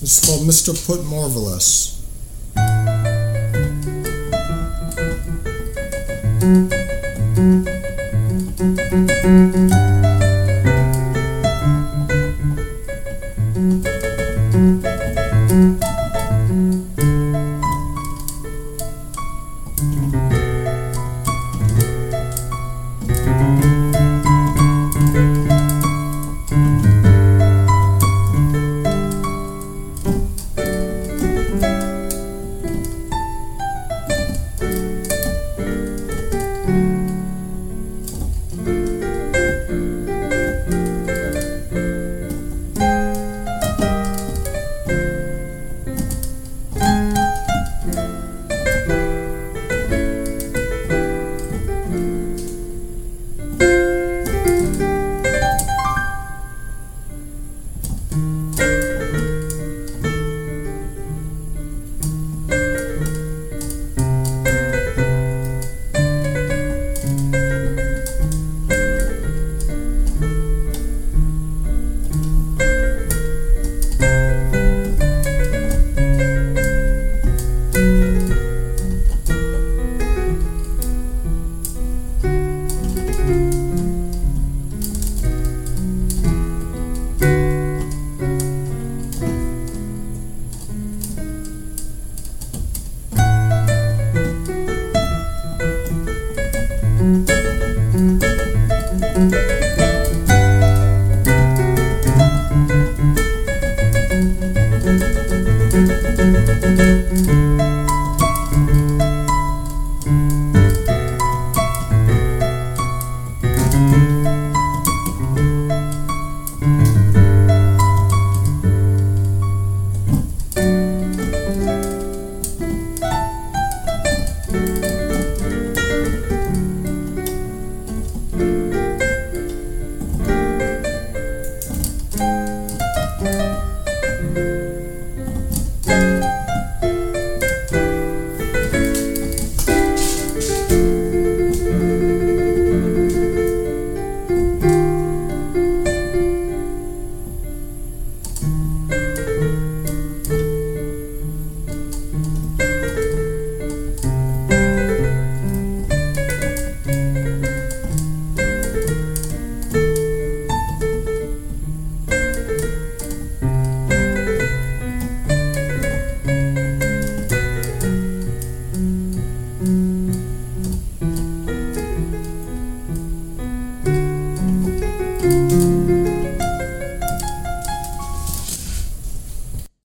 It's called Mr. Put Marvelous. Thank you.